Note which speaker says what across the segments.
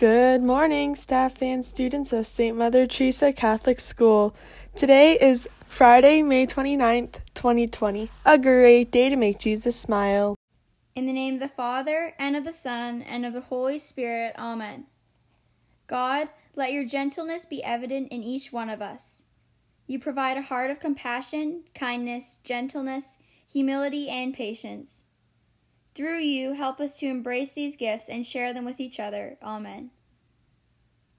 Speaker 1: Good morning, staff and students of St. Mother Teresa Catholic School. Today is Friday, May 29th, 2020. A great day to make Jesus smile.
Speaker 2: In the name of the Father, and of the Son, and of the Holy Spirit, Amen. God, let your gentleness be evident in each one of us. You provide a heart of compassion, kindness, gentleness, humility, and patience. Through you, help us to embrace these gifts and share them with each other. Amen.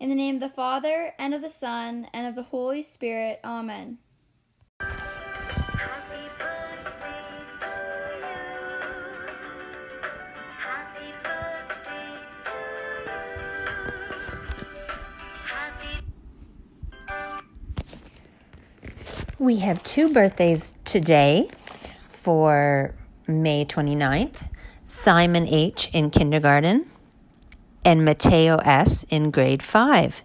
Speaker 2: In the name of the Father, and of the Son, and of the Holy Spirit. Amen.
Speaker 3: We have two birthdays today for May 29th Simon H. in kindergarten, and Mateo S. in grade 5.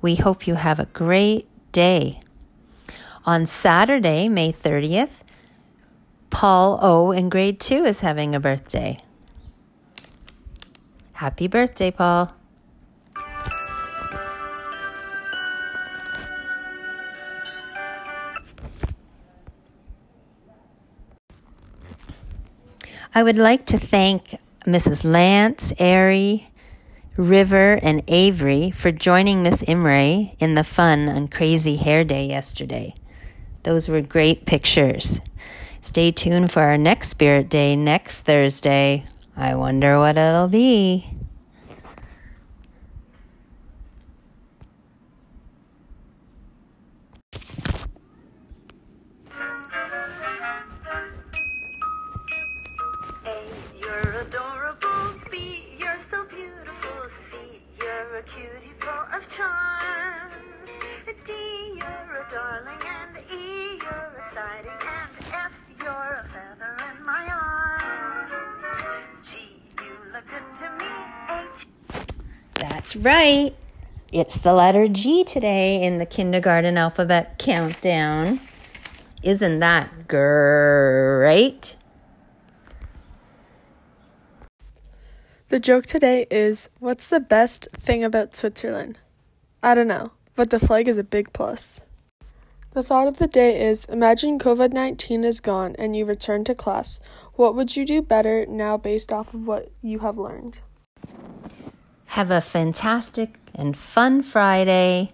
Speaker 3: We hope you have a great day. On Saturday, May 30th, Paul O. in grade 2 is having a birthday. Happy birthday, Paul. I would like to thank Mrs. Lance, Airy, River, and Avery for joining Miss Imre in the fun on Crazy Hair Day yesterday. Those were great pictures. Stay tuned for our next Spirit Day next Thursday. I wonder what it'll be.
Speaker 4: cutie
Speaker 3: That's right. It's the letter G today in the kindergarten alphabet countdown. Isn't that great?
Speaker 1: The joke today is what's the best thing about Switzerland? I don't know, but the flag is a big plus. The thought of the day is imagine COVID 19 is gone and you return to class. What would you do better now based off of what you have learned?
Speaker 3: Have a fantastic and fun Friday.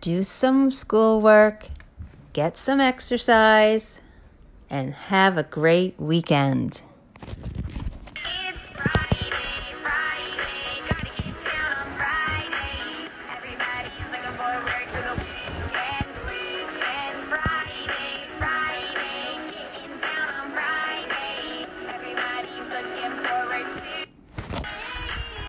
Speaker 3: Do some schoolwork, get some exercise, and have a great weekend.